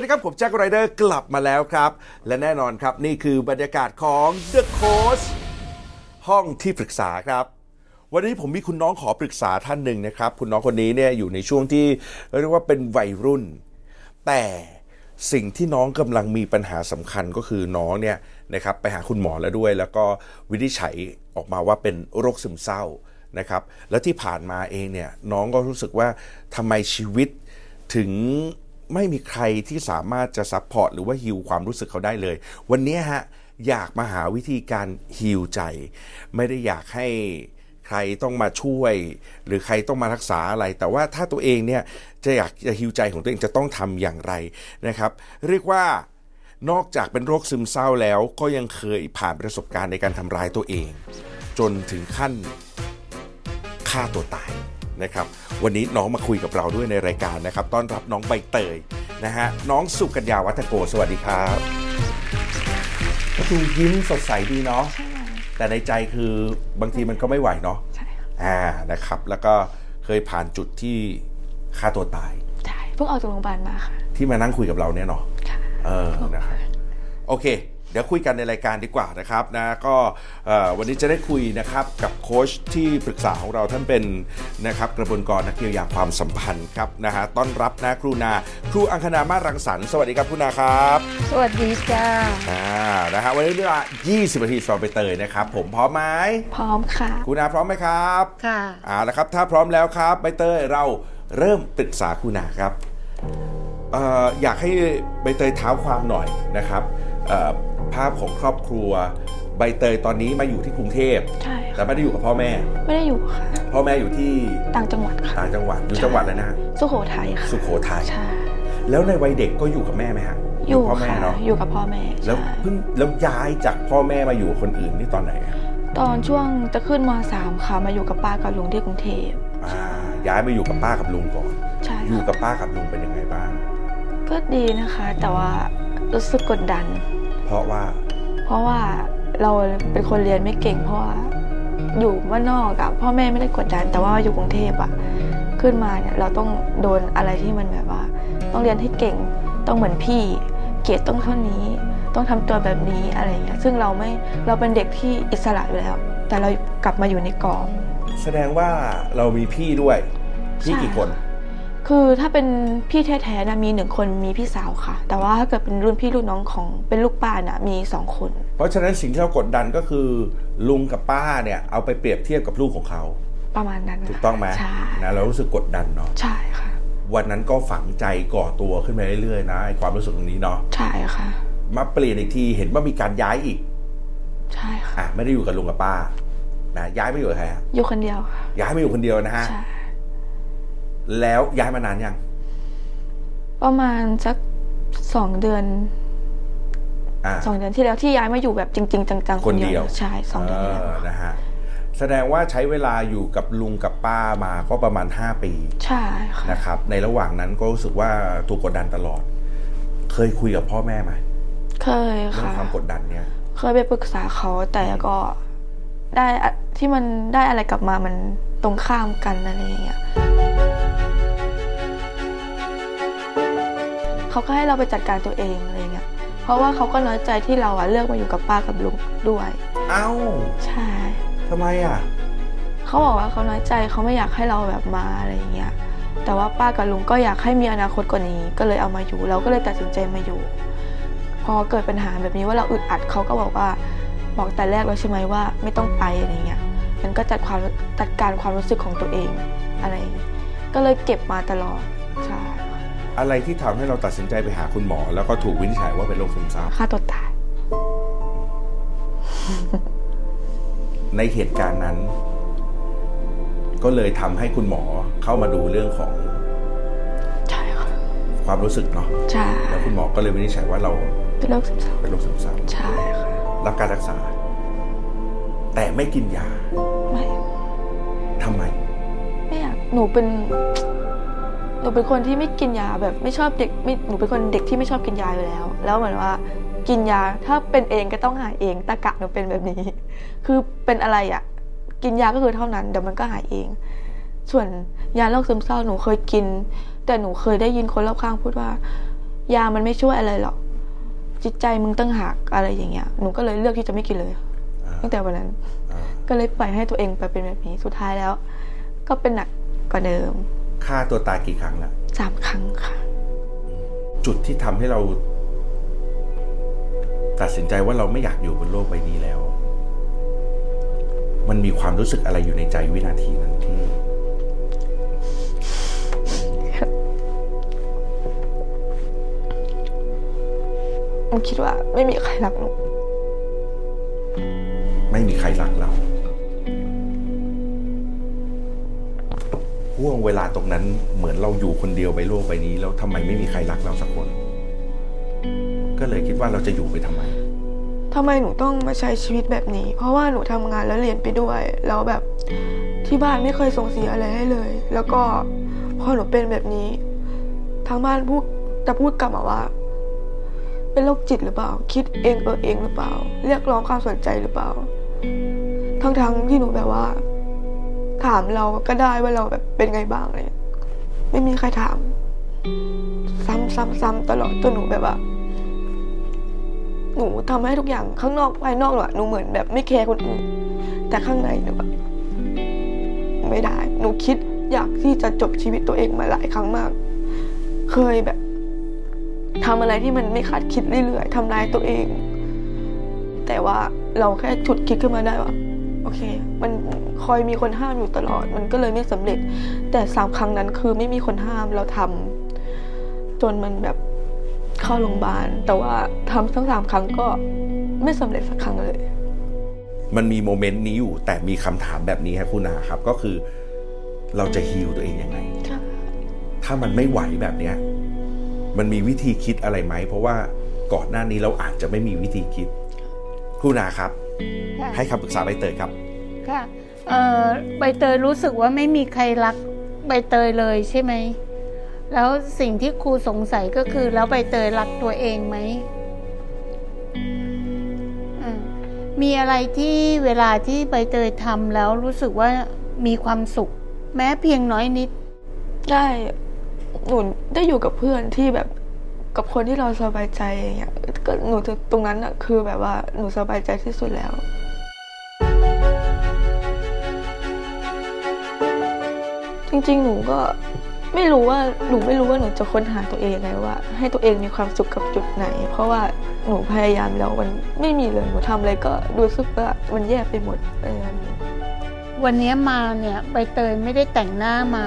สวัสดีครับ ผมแจ็คไรเดอร์กลับมาแล้วครับ และแน่นอนครับนี่คือบรรยากาศของ The Coach ห้องที่ปรึกษาครับ วันนี้ผมมีคุณน้องขอปรึกษาท่านหนึ่งนะครับ คุณน้องคนนี้เนี่ยอยู่ในช่วงที่เรียกว่าเป็นวัยรุ่น แต่สิ่งที่น้องกำลังมีปัญหาสำคัญก็คือน้องเนี่ยนะครับไปหาคุณหมอแล้วด้วย แล้วก็วินิจฉัยออกมาว่าเป็นโรคซึมเศร้านะครับแล้วที่ผ่านมาเองเนี่ยน้องก็รู้สึกว่าทำไมชีวิตถึง ไม่มีใครที่สามารถจะ support หรือว่าฮิวความรู้สึกเขาได้เลย วันนี้ฮะอยากมาหาวิธีการฮิวใจ ไม่ได้อยากให้ใครต้องมาช่วย หรือใครต้องมารักษาอะไร แต่ว่าถ้าตัวเองเนี่ยจะอยากจะฮิวใจของตัวเองจะต้องทำอย่างไรนะครับ เรียกว่านอกจากเป็นโรคซึมเศร้าแล้วก็ยังเคยผ่านประสบการณ์ในการทำร้ายตัวเอง จนถึงขั้นฆ่าตัวตาย นะครับ วันนี้น้องมาคุยกับเราด้วยในรายการนะครับ ต้อนรับน้องใบเตยนะฮะ น้องสุกัญญาวัฒโก สวัสดีครับก็ดูยิ้มสดใสดีเนาะ แต่ในใจคือบางทีมันก็ไม่ไหวเนาะ ใช่ค่ะอ่า นะครับ แล้วก็เคยผ่านจุดที่ฆ่าตัวตาย ใช่ เพิ่งออกจากโรงพยาบาลมาค่ะ ที่มานั่งคุยกับเราเนี่ยเนาะค่ะเออ นะครับ โอเค เดี๋ยวคุยกันในรายการดีกว่านะครับนะก็เอ่อวันนี้จะได้คุยนะครับกับโค้ชที่ปรึกษาของเราท่านเป็นนะครับกระบวนกรนักเยียวยาความสัมพันธ์ครับนะฮะต้อนรับนะครูนา ครูอังคณามาศรังสรรค์สวัสดีครับครูนาครับ สวัสดีจ้าอ่านะฮะวันนี้เวลา 20นาทีสอบไปเตยนะครับ ผมพร้อมไหมพร้อมค่ะครูนาพร้อมไหมครับค่ะเอาละครับถ้าพร้อมแล้วครับใบเตยเราเริ่มปรึกษาคุณนาครับเอ่ออยากให้ใบเตยเท้าความหน่อยนะครับเอ่อ ภาพของครอบครัว ใบเตยตอนนี้มาอยู่ที่กรุงเทพใช่แต่ค่ะไม่ได้อยู่กับพ่อแม่ ไม่ได้อยู่ค่ะ พ่อแม่อยู่ที่ต่างจังหวัดค่ะ ต่างจังหวัดอยู่จังหวัดอะไรนะฮะสุโขทัยค่ะสุโขทัยใช่แล้วในวัยเด็กก็อยู่กับแม่ไหมฮะอยู่พ่อแม่ค่ะเนาะอยู่กับพ่อแม่แล้วใช่เพิ่งแล้วย้ายจากพ่อแม่มาอยู่กับคนอื่นนี่ตอนไหนอะตอนช่วงจะขึ้นมสามค่ะ มาอยู่กับป้ากับลุงที่กรุงเทพอ่าย้ายมาอยู่กับป้ากับลุงก่อน ใช่อยู่ค่ะกับป้ากับลุงเป็นยังไงบ้าง ก็ดีนะคะ แต่ว่ารู้สึกกดดัน เพราะว่า เพราะว่าเราเป็นคนเรียนไม่เก่ง เพราะว่าอยู่ว่านนอกอะพ่อแม่ไม่ได้กดดันแต่ว่าอยู่กรุงเทพอะขึ้นมาเนี่ยเราต้องโดนอะไรที่มันแบบว่า ต้องเรียนให้เก่งต้องเหมือนพี่ เกียรติต้องเท่านี้ ต้องทำตัวแบบนี้อะไรอย่างเงี้ยซึ่งเราไม่เราเป็นเด็กที่อิสระอยู่แล้ว แต่เรากลับมาอยู่ในกรอบแสดงว่าเรามีพี่ด้วยพี่ใช่กี่คน คือถ้าเป็นพี่แท้ๆนะมีหนึ่งคนมีพี่สาวค่ะ แต่ว่าถ้าเกิดเป็นรุ่นพี่รุ่นน้องของเป็นลูกป้าน่ะมีสองคน เพราะฉะนั้นสิ่งที่เรากดดันก็คือ ลุงกับป้าเนี่ยเอาไปเปรียบเทียบกับลูกของเขา ประมาณนั้นถูกต้องไหมใช่นะเรารู้สึกกดดันเนาะใช่ค่ะ วันนั้นก็ฝังใจก่อตัวขึ้นมาเรื่อยๆนะไอ้ความรู้สึกตรงนี้เนาะใช่ค่ะ มาเปลี่ยนอีกทีเห็นว่ามีการย้ายอีก ใช่ค่ะอะไม่ได้อยู่กับลุงกับป้านะย้ายไปอยู่กับใครอะอยู่คนเดียวค่ะย้ายมาอยู่คนเดียวนะฮะใช่ แล้วย้ายมานานยัง ประมาณสักสองเดือนอ่าสองเดือนที่แล้วที่ย้ายมาอยู่แบบจริง ๆ จังๆคนเดียวใช่สองเดือนที่แล้วนะฮะแสดงว่าใช้เวลาอยู่กับลุงกับป้ามาก็ประมาณ 5 ปี ใช่ค่ะนะครับ ในระหว่างนั้นก็รู้สึกว่าถูกกดดันตลอด เคยคุยกับพ่อแม่ไหมเคยเรื่องค่ะความกดดันเนี่ย เคยไปปรึกษาเขาแต่ก็ได้อะที่มันได้อะไรกลับมามันตรงข้ามกันอะไรอย่างเงี้ย เขาก็ให้เราไปจัดการตัวเองอะไรเงี้ยเพราะว่าเขาก็น้อยใจที่เราอะเลือกมาอยู่กับป้ากับลุงด้วย เอ้าใช่ทำไมอะเขาบอกว่าเขาน้อยใจเขาไม่อยากให้เราแบบมาอะไรอย่างเงี้ยแต่ว่าป้ากับลุงก็อยากให้มีอนาคตกว่านี้ ก็เลยเอามาอยู่ เราก็เลยตัดสินใจมาอยู่ พอเกิดปัญหาแบบนี้ว่าเราอึดอัดเขาก็บอกว่าบอกแต่แรกแล้วใช่ไหมว่าไม่ต้องไปอะไรเงี้ยมันก็จัดความจัดการความรู้สึกของตัวเองอะไรอย่างเงี้ยก็เลยเก็บมาตลอดใช่ค่ะ อะไรที่ทำให้เราตัดสินใจไปหาคุณหมอ แล้วก็ถูกวินิจฉัยว่าเป็นโรคซึมเศร้าฆ่าตัวตาย ในเหตุการณ์นั้น ก็เลยทำให้คุณหมอเข้ามาดูเรื่องของใช่ค่ะความรู้สึกเนาะใช่แล้วคุณหมอก็เลยวินิจฉัยว่าเราเป็นโรคซึมเศร้าเป็นโรคซึมเศร้าใช่ค่ะรับการรักษา แต่ไม่กินยา ไม่ทำไม ไม่อยากหนูเป็น หนูเป็นคนที่ไม่กินยาแบบไม่ชอบเด็กไม่หนูเป็นคนเด็กที่ไม่ชอบกินยาอยู่แล้ว แล้วเหมือนว่ากินยาถ้าเป็นเองก็ต้องหายเองตะกะหนูเป็นแบบนี้ คือเป็นอะไรอะ่ะ กินยาก็คือเท่านั้นเดี๋ยวมันก็หายเอง ส่วนยาโรคซึมเศร้าหนูเคยกิน แต่หนูเคยได้ยินคนรอบข้างพูดว่า ยามันไม่ช่วยอะไรหรอกจิตใจมึงตั้งหักอะไรอย่างเงี้ยหนูก็เลยเลือกที่จะไม่กินเลยอ่าตั้งแต่วันนั้นอ่าก็เลยปล่อยให้ตัวเองไปเป็นแบบนี้สุดท้ายแล้ว ก็เป็นหนักกว่าเดิม ฆ่าตัวตายกี่ครั้งละสามครั้งค่ะ จุดที่ทำให้เรา ตัดสินใจว่าเราไม่อยากอยู่บนโลกใบนี้แล้ว มันมีความรู้สึกอะไรอยู่ในใจวินาทีนั้นที่หนูคิดว่าไม่มีใครรักหนู ไม่มีใครรักเรา ห่วงเวลาตรงนั้นเหมือนเราอยู่คนเดียวไปโลกใบนี้ แล้วทำไมไม่มีใครรักเราสักคน ก็เลยคิดว่าเราจะอยู่ไปทำไมทำไมหนูต้องมาใช้ชีวิตแบบนี้ เพราะว่าหนูทำงานแล้วเรียนไปด้วยแล้วแบบที่บ้านไม่เคยส่งเสียอะไรให้เลย แล้วก็พอหนูเป็นแบบนี้ ทางบ้านพูดจะพูดกลับมาว่า เป็นโรคจิตหรือเปล่า คิดเองเออเองหรือเปล่า เรียกร้องความสนใจหรือเปล่า ทั้งๆที่หนูแบบว่า ถามเราก็ได้ว่าเราแบบเป็นไงบ้างอะไรเงี้ยไม่มีใครถาม ซ้ำซ้ำซ้ำตลอดจนหนูแบบว่าหนูทำให้ทุกอย่างข้างนอกภายนอกหนูอหนูเหมือนแบบไม่แคร์คนอื่น แต่ข้างในหนูแบบไม่ได้ หนูคิดอยากที่จะจบชีวิตตัวเองมาหลายครั้งมาก เคยแบบทำอะไรที่มันไม่คาดคิดเรื่อยๆทำร้ายตัวเอง แต่ว่าเราแค่ฉุดคิดขึ้นมาได้ว่า โอเค มันคอยมีคนห้ามอยู่ตลอด มันก็เลยไม่สำเร็จ แต่สามครั้งนั้นคือไม่มีคนห้ามเราทำจนมันแบบเข้าโรงพยาบาล แต่ว่าทำทั้งสามครั้งก็ไม่สำเร็จสักครั้งเลย มันมีโมเมนต์นี้อยู่ แต่มีคำถามแบบนี้ครับคุณนาครับ ก็คือ เราจะฮีลตัวเองยังไง ถ้ามันไม่ไหวแบบเนี้ย มันมีวิธีคิดอะไรไหม เพราะว่าก่อนหน้านี้เราอาจจะไม่มีวิธีคิด คุณนาครับ ให้คำปรึกษาใบเตยครับค่ะเอ่อใบเตยรู้สึกว่าไม่มีใครรักใบเตยเลยใช่ไหม แล้วสิ่งที่ครูสงสัยก็คือ แล้วใบเตยรักตัวเองไหมอ่ามีอะไรที่เวลาที่ใบเตยทำแล้วรู้สึกว่ามีความสุข แม้เพียงน้อยนิด ได้หนูได้อยู่กับเพื่อนที่แบบกับคนที่เราสบายใจอย่างเงี้ย ก็หนูตรงนั้นอะคือแบบว่าหนูสบายใจที่สุดแล้วจริงๆ หนูก็ไม่รู้ว่าหนูไม่รู้ว่าหนูจะค้นหาตัวเองยังไงว่า ให้ตัวเองมีความสุขกับจุดไหน เพราะว่าหนูพยายามแล้วมันไม่มีเลยหนูทำอะไรก็รู้สึกว่ามันแย่ไปหมดอะไรแบบนี้วันนี้มาเนี่ยใบเตยไม่ได้แต่งหน้ามา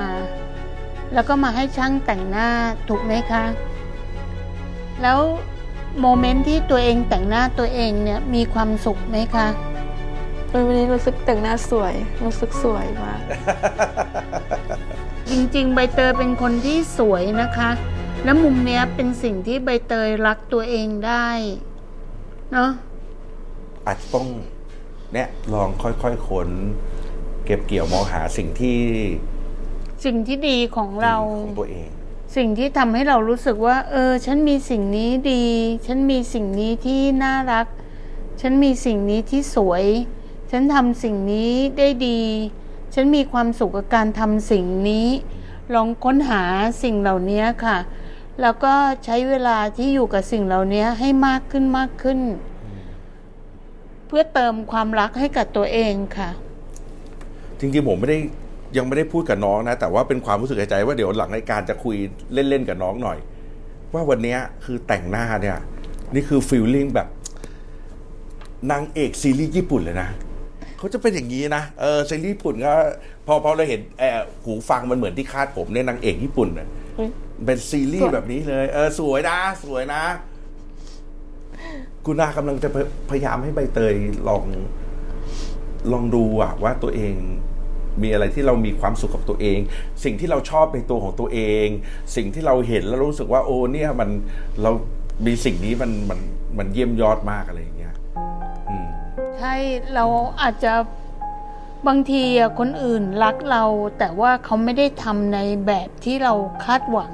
แล้วก็มาให้ช่างแต่งหน้าถูกไหมคะ แล้ว โมเมนต์ที่ตัวเองแต่งหน้าตัวเองเนี่ยมีความสุขไหมคะวันนี้รู้สึกแต่งหน้าสวย รู้สึกสวยมาก จริงๆ ใบเตยเป็นคนที่สวยนะคะ แล้วมุมเนี้ยเป็นสิ่งที่ใบเตยรักตัวเองได้เนาะอาจจะต้องเนี่ยลองค่อยๆค้น เก็บเกี่ยวมองหาสิ่งที่ สิ่งที่ดีของเราของตัวเอง สิ่งที่ทำให้เรารู้สึกว่า เออ ฉันมีสิ่งนี้ดี ฉันมีสิ่งนี้ที่น่ารัก ฉันมีสิ่งนี้ที่สวย ฉันทำสิ่งนี้ได้ดี ฉันมีความสุขกับการทำสิ่งนี้ ลองค้นหาสิ่งเหล่านี้ค่ะ แล้วก็ใช้เวลาที่อยู่กับสิ่งเหล่านี้ให้มากขึ้นมากขึ้น เพื่อเติมความรักให้กับตัวเองค่ะ จริงๆผมไม่ได้ ยังไม่ได้พูดกับน้องนะ แต่ว่าเป็นความรู้สึกในใจว่าเดี๋ยวหลังรายการจะคุยเล่นๆกับน้องหน่อย ว่าวันนี้คือแต่งหน้าเนี่ย นี่คือฟีลลิ่งแบบนางเอกซีรีส์ญี่ปุ่นเลยนะเขาจะเป็นอย่างนี้นะเออซีรีส์ญี่ปุ่นก็พอพอเราเห็นเออหูฟังมันเหมือนที่คาดผมเนี่ยนางเอกญี่ปุ่นเนี่ยเป็นซีรีส์แบบนี้เลยเออสวยนะสวยนะคุณนากำลังจะพยพยายามให้ใบเตยลองลองดูอะว่าตัวเอง มีอะไรที่เรามีความสุขกับตัวเอง สิ่งที่เราชอบในตัวของตัวเอง สิ่งที่เราเห็นแล้วรู้สึกว่าโอ้เนี่ยมันเรามีสิ่งนี้มันมันมันเยี่ยมยอดมากอะไรอย่างเงี้ยอืมใช่เราอาจจะบางทีอะคนอื่นรักเรา แต่ว่าเขาไม่ได้ทำในแบบที่เราคาดหวัง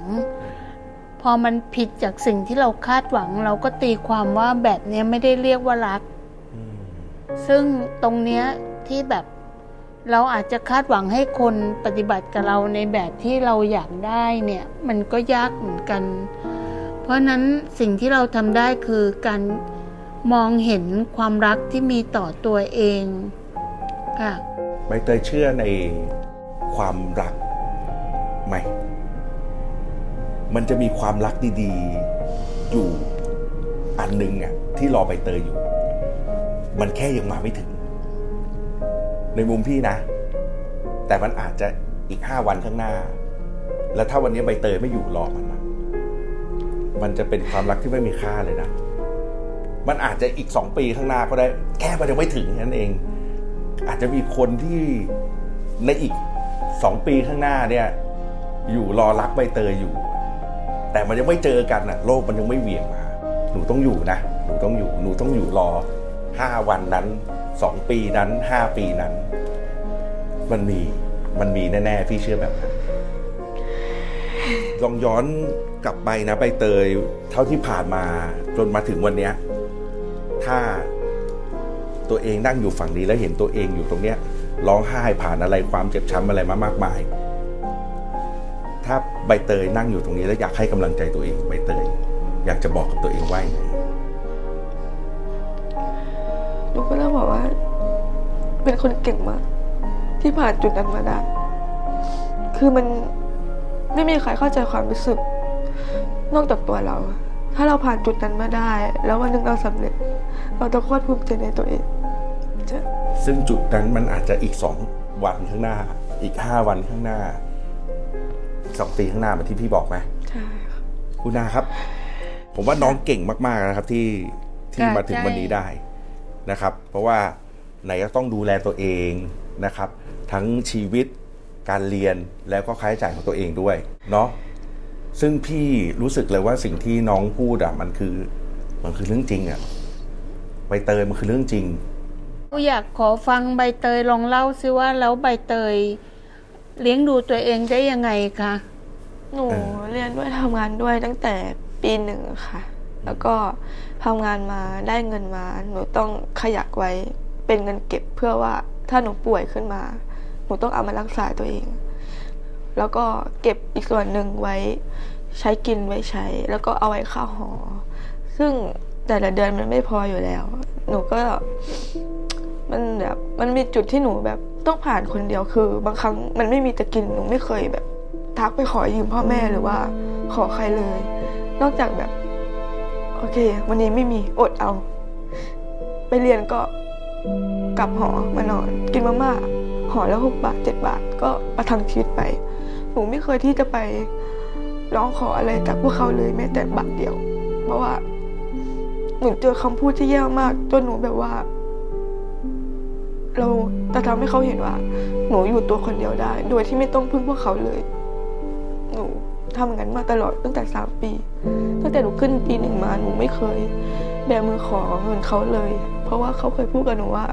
พอมันผิดจากสิ่งที่เราคาดหวัง เราก็ตีความว่าแบบเนี้ยไม่ได้เรียกว่ารัก ซึ่งตรงเนี้ยที่แบบ เราอาจจะคาดหวังให้คนปฏิบัติกับเราในแบบที่เราอยากได้เนี่ย มันก็ยากเหมือนกัน เพราะนั้นสิ่งที่เราทำได้คือการมองเห็นความรักที่มีต่อตัวเองค่ะใบเตยเชื่อในความรักไหม มันจะมีความรักดีๆ อยู่อันหนึ่งอะที่รอใบเตยอยู่ มันแค่ยังมาไม่ถึง ในมุมพี่นะ แต่มันอาจจะอีกห้าวันข้างหน้า แล้วถ้าวันนี้ใบเตยไม่อยู่รอมันนะมันจะเป็นความรักที่ไม่มีค่าเลยนะ มันอาจจะอีกสองปีข้างหน้าก็ได้ แค่มันยังไม่ถึงนั่นเอง อาจจะมีคนที่ในอีกสองปีข้างหน้าเนี่ย อยู่รอรักใบเตยอยู่ แต่มันยังไม่เจอกันนะโลกมันยังไม่เหวี่ยงมา หนูต้องอยู่นะ หนูต้องอยู่ หนูต้องอยู่รอห้าวันนั้น สองปีนั้นห้าปีนั้น มันมีมันมีแน่ๆพี่เชื่อแบบนั้นลองย้อนกลับไปนะใบเตยเท่าที่ผ่านมาจนมาถึงวันเนี้ย ถ้าตัวเองนั่งอยู่ฝั่งนี้แล้วเห็นตัวเองอยู่ตรงเนี้ยร้องไห้ผ่านอะไรความเจ็บช้ำอะไรมามากมาย ถ้าใบเตยนั่งอยู่ตรงนี้แล้วอยากให้กำลังใจตัวเองใบเตย อยากจะบอกกับตัวเองว่าไง เป็นคนเก่งมากที่ผ่านจุดนั้นมาได้ คือมันไม่มีใครเข้าใจความรู้สึก นอกจากตัวเรา ถ้าเราผ่านจุดนั้นมาได้ แล้ววันหนึ่งเราสำเร็จ เราจะโคตรภูมิใจในตัวเอง ซึ่งจุดนั้นมันอาจจะอีกสองวันข้างหน้า อีกห้าวันข้างหน้าสองปีข้างหน้าเหมือนที่พี่บอกไหมใช่คุณนาครับ ผมว่าน้องเก่งมากๆนะครับที่ที่มาถึงวันนี้ได้นะครับ เพราะว่า ไหนก็ต้องดูแลตัวเองนะครับ ทั้งชีวิตการเรียนแล้วก็ค่าใช้จ่ายของตัวเองด้วยเนาะซึ่งพี่รู้สึกเลยว่าสิ่งที่น้องพูดอะมันคือมันคือเรื่องจริงอะใบเตยมันคือเรื่องจริงอยากขอฟังใบเตยลองเล่าซิว่าแล้วใบเตยเลี้ยงดูตัวเองได้ยังไงคะหนูเรียนด้วยทำงานด้วยตั้งแต่ปีหนึ่งค่ะ แล้วก็ทำงานมาได้เงินมา หนูต้องขยักไว้ เป็นเงินเก็บเพื่อว่าถ้าหนูป่วยขึ้นมา หนูต้องเอามารักษาตัวเอง แล้วก็เก็บอีกส่วนหนึ่งไว้ใช้กินไว้ใช้ แล้วก็เอาไว้ข้าวหอ ซึ่งแต่ละเดือนมันไม่พออยู่แล้ว หนูก็มันแบบมันมีจุดที่หนูแบบต้องผ่านคนเดียวคือ บางครั้งมันไม่มีจะกินหนูไม่เคยแบบ ทักไปขอยืมพ่อแม่หรือว่า ขอใครเลย นอกจากแบบ โอเค วันนี้ไม่มีอดเอา ไปเรียนก็ กลับหอมานอน กินมาม่าหอละหกบาทเจ็ดบาทก็ประทังชีวิตไป หนูไม่เคยที่จะไปร้องขออะไรจากพวกเขาเลยแม้แต่บาทเดียว เพราะว่าหนูเจอคำพูดที่แย่มากจนหนูแบบว่า เราจะทำให้เขาเห็นว่า หนูอยู่ตัวคนเดียวได้ โดยที่ไม่ต้องพึ่งพวกเขาเลย หนูทำงั้นมาตลอดตั้งแต่สามปี ตั้งแต่หนูขึ้นปีหนึ่งมาหนูไม่เคย แบมือขอเงินเขาเลย เพราะว่าเขาเคยพูดกับหนูว่า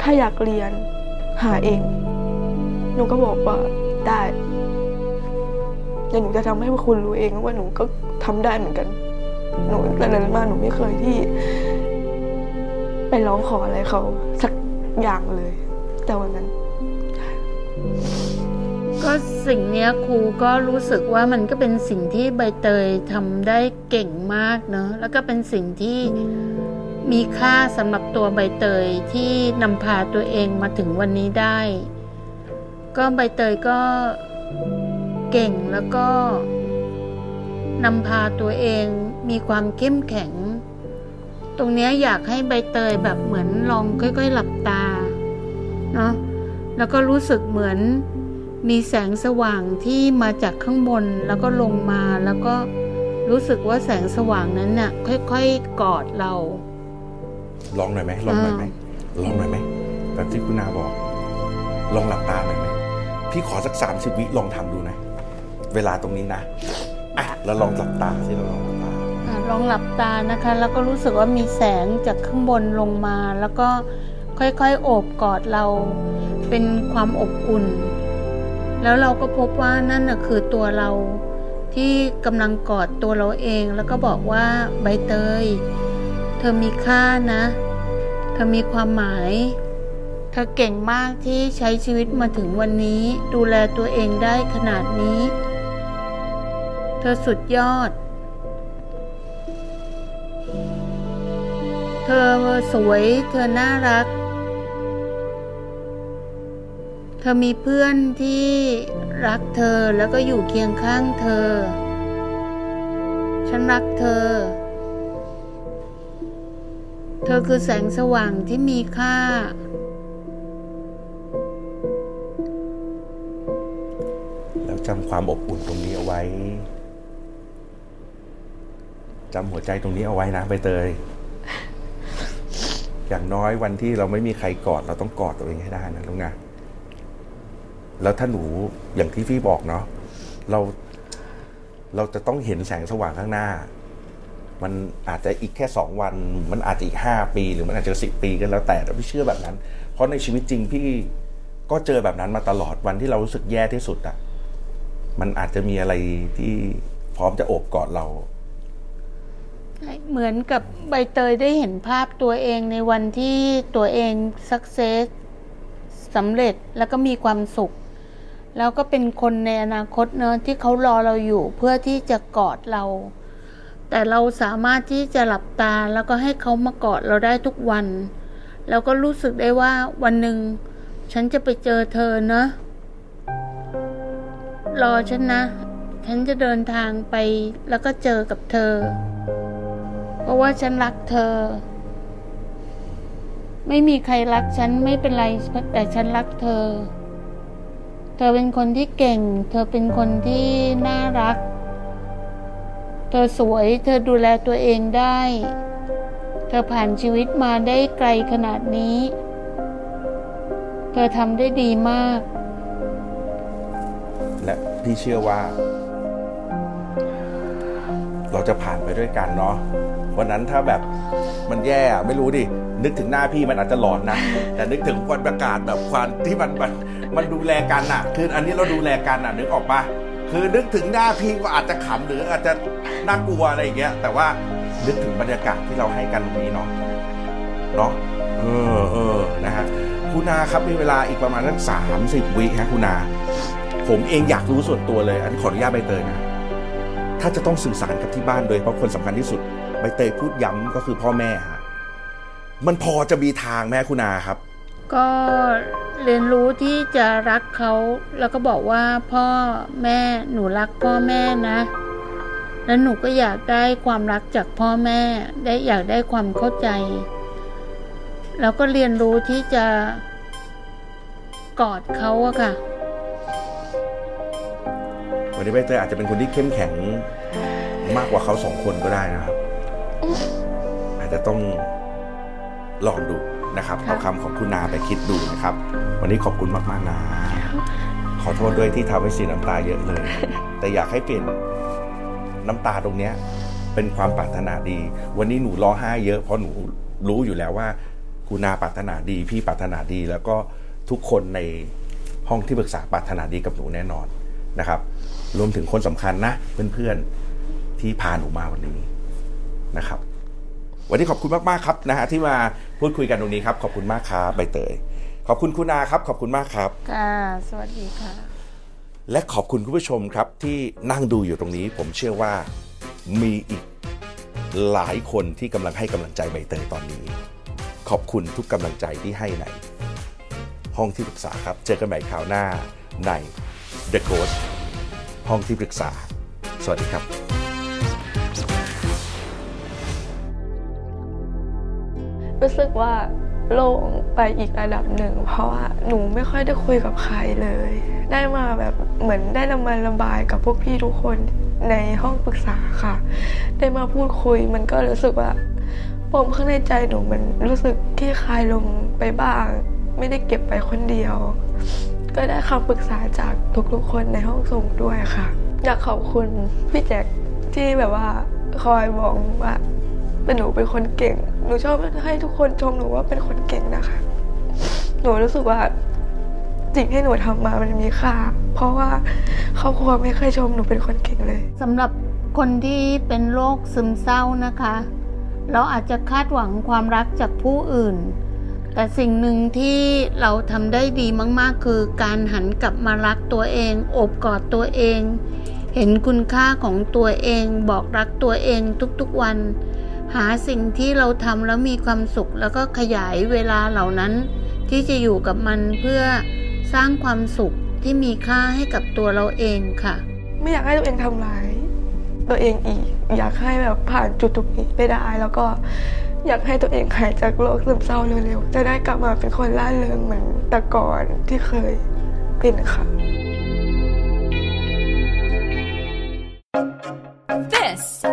ถ้าอยากเรียนหาเอง หนูก็บอกว่าได้เดี๋ยวหนูจะทำให้พวกคุณรู้เองว่าหนูก็ทำได้เหมือนกัน หนูแต่นั้นมาหนูไม่เคยที่ ไปร้องขออะไรเขาสักอย่างเลย แต่วันนั้น ก็สิ่งนี้ครูก็รู้สึกว่ามันก็เป็นสิ่งที่ใบเตยทำได้เก่งมากเนาะแล้วก็เป็นสิ่งที่ มีค่าสำหรับตัวใบเตยที่นำพาตัวเองมาถึงวันนี้ได้ ก็ใบเตยก็เก่งแล้วก็นำพาตัวเองมีความเข้มแข็ง ตรงนี้อยากให้ใบเตยแบบเหมือนลองค่อยๆหลับตาเนาะแล้วก็รู้สึกเหมือนมีแสงสว่างที่มาจากข้างบนแล้วก็ลงมาแล้วก็รู้สึกว่าแสงสว่างนั้นน่ะค่อยๆกอดเรา ลองหน่อยไหมลองหน่อยไหมลองหน่อยไหมแบบที่คุณนาบอก ลองหลับตาหน่อยไหมพี่ขอสักสามสิบวิลองทำดูนะ เวลาตรงนี้นะอะแล้วลองหลับตาสิเราลองหลับตาลองหลับตานะคะ แล้วก็รู้สึกว่ามีแสงจากข้างบนลงมา แล้วก็ค่อยๆโอบกอดเรา เป็นความอบอุ่น แล้วเราก็พบว่านั่นน่ะคือตัวเราที่กำลังกอดตัวเราเอง แล้วก็บอกว่าใบเตยเธอมีค่านะ เธอมีความหมาย เธอเก่งมากที่ใช้ชีวิตมาถึงวันนี้ ดูแลตัวเองได้ขนาดนี้ เธอสุดยอด เธอสวย เธอน่ารัก เธอมีเพื่อนที่รักเธอแล้วก็อยู่เคียงข้างเธอ ฉันรักเธอ เธอคือแสงสว่างที่มีค่า แล้วจำความอบอุ่นตรงนี้เอาไว้จำหัวใจตรงนี้เอาไว้นะใบเตย อย่างน้อยวันที่เราไม่มีใครกอด เราต้องกอดตัวเองให้ได้นะลูกนะแล้วถ้าหนูอย่างที่พี่บอกเนาะเรา เราจะต้องเห็นแสงสว่างข้างหน้า มันอาจจะอีกแค่สองวัน มันอาจจะอีกห้าปี หรือมันอาจจะสิบปีก็แล้วแต่แต่พี่เชื่อแบบนั้น เพราะในชีวิตจริงพี่ก็เจอแบบนั้นมาตลอดวันที่เรารู้สึกแย่ที่สุดอะมันอาจจะมีอะไรที่พร้อมจะโอบกอดเรา เหมือนกับใบเตยได้เห็นภาพตัวเองในวันที่ตัวเองสักเซสสำเร็จแล้วก็มีความสุข แล้วก็เป็นคนในอนาคตเนอะที่เขารอเราอยู่เพื่อที่จะกอดเรา แต่เราสามารถที่จะหลับตาแล้วก็ให้เขามากอดเราได้ทุกวัน แล้วก็รู้สึกได้ว่าวันหนึ่ง ฉันจะไปเจอเธอนะ รอฉันนะ ฉันจะเดินทางไปแล้วก็เจอกับเธอ เพราะว่าฉันรักเธอ ไม่มีใครรักฉันไม่เป็นไรแต่ฉันรักเธอ เธอเป็นคนที่เก่ง เธอเป็นคนที่น่ารัก เธอสวย เธอดูแลตัวเองได้ เธอผ่านชีวิตมาได้ไกลขนาดนี้ เธอทำได้ดีมาก และพี่เชื่อว่า เราจะผ่านไปด้วยกันเนาะวันนั้นถ้าแบบมันแย่ไม่รู้ดิ นึกถึงหน้าพี่มันอาจจะหลอนนะ แต่นึกถึงวันประกาศแบบความที่มันมันมันดูแลกันอะคืออันนี้เราดูแลกันอะนึกออกปะ คือนึกถึงหน้าพี่ก็อาจจะขำหรืออาจจะน่ากลัวอะไรอย่างเงี้ย แต่ว่านึกถึงบรรยากาศที่เราให้กันตรงนี้เนาะเนาะเออเออนะฮะคุณนาครับมีเวลาอีกประมาณสักสามสิบวิฮะคุณนา ผมเองอยากรู้ส่วนตัวเลย อันนี้ขออนุญาตใบเตยนะ ถ้าจะต้องสื่อสารกับที่บ้านโดยเฉพาะคนสำคัญที่สุดใบเตยพูดย้ำก็คือพ่อแม่ฮะมันพอจะมีทางแม่คุณอาครับ ก็ เรียนรู้ที่จะรักเขาแล้วก็บอกว่าพ่อแม่หนูรักพ่อแม่นะ แล้วหนูก็อยากได้ความรักจากพ่อแม่ ได้อยากได้ความเข้าใจ แล้วก็เรียนรู้ที่จะกอดเขาอะค่ะ วันนี้ใบเตยอาจจะเป็นคนที่เข้มแข็ง มากกว่าเขาสองคนก็ได้นะครับ อาจจะต้องลองดูนะครับเอาคำของคุณนาไปคิดดูนะครับ วันนี้ขอบคุณมาก ๆ นะ ขอโทษด้วยที่ทำให้เสียน้ำตาเยอะเลย แต่อยากให้เปลี่ยนน้ำตาตรงเนี้ยเป็นความปรารถนาดี วันนี้หนูร้องไห้เยอะเพราะหนูรู้อยู่แล้วว่าคุณนาปรารถนาดีพี่ปรารถนาดี แล้วก็ทุกคนในห้องที่ปรึกษาปรารถนาดีกับหนูแน่นอนนะครับ รวมถึงคนสำคัญนะเพื่อนๆที่พาหนูมาวันนี้นะครับ วันนี้ขอบคุณมากๆครับนะฮะที่มาพูดคุยกันตรงนี้ครับ ขอบคุณมากครับใบเตย ขอบคุณคุณนาครับ ขอบคุณมากครับ ค่ะ สวัสดีค่ะ และขอบคุณคุณผู้ชมครับที่นั่งดูอยู่ตรงนี้ ผมเชื่อว่ามีอีกหลายคนที่กำลังให้กำลังใจใบเตยตอนนี้ ขอบคุณทุกกำลังใจที่ให้ในห้องที่ปรึกษาครับ เจอกันใหม่คราวหน้าใน The Coach ห้องที่ปรึกษา สวัสดีครับรู้สึกว่า โล่งไปอีกระดับหนึ่ง เพราะว่าหนูไม่ค่อยได้คุยกับใครเลย ได้มาแบบเหมือนได้นำมาระบายกับพวกพี่ทุกคนในห้องปรึกษาค่ะ ได้มาพูดคุยมันก็รู้สึกว่าปมข้างในใจหนูมันรู้สึกคลี่คลายลงไปบ้าง ไม่ได้เก็บไปคนเดียว ก็ได้คำปรึกษาจากทุกๆคนในห้องส่งด้วยค่ะ อยากขอบคุณพี่แจ็คที่แบบว่าคอยบอกว่าเป็นหนูเป็นคนเก่ง หนูชอบให้ทุกคนชมหนูว่าเป็นคนเก่งนะคะ หนูรู้สึกว่าสิ่งที่หนูทำมามันมีค่า เพราะว่าครอบครัวไม่เคยชมหนูเป็นคนเก่งเลยสำหรับคนที่เป็นโรคซึมเศร้านะคะ เราอาจจะคาดหวังความรักจากผู้อื่น แต่สิ่งหนึ่งที่เราทำได้ดีมาก ๆ คือการหันกลับมารักตัวเองอบกอดตัวเอง เห็นคุณค่าของตัวเอง บอกรักตัวเองทุกๆวัน หาสิ่งที่เราทำแล้วมีความสุข แล้วก็ขยายเวลาเหล่านั้น ที่จะอยู่กับมันเพื่อสร้างความสุขที่มีค่าให้กับตัวเราเองค่ะ ไม่อยากให้ตัวเองทำร้ายตัวเองอีก อยากให้แบบผ่านจุดตรงนี้ไปได้แล้วก็อยากให้ตัวเองหายจากโรคซึมเศร้าเร็วๆ จะได้กลับมาเป็นคนร่าเริงเหมือนแต่ก่อนที่เคยเป็นค่ะ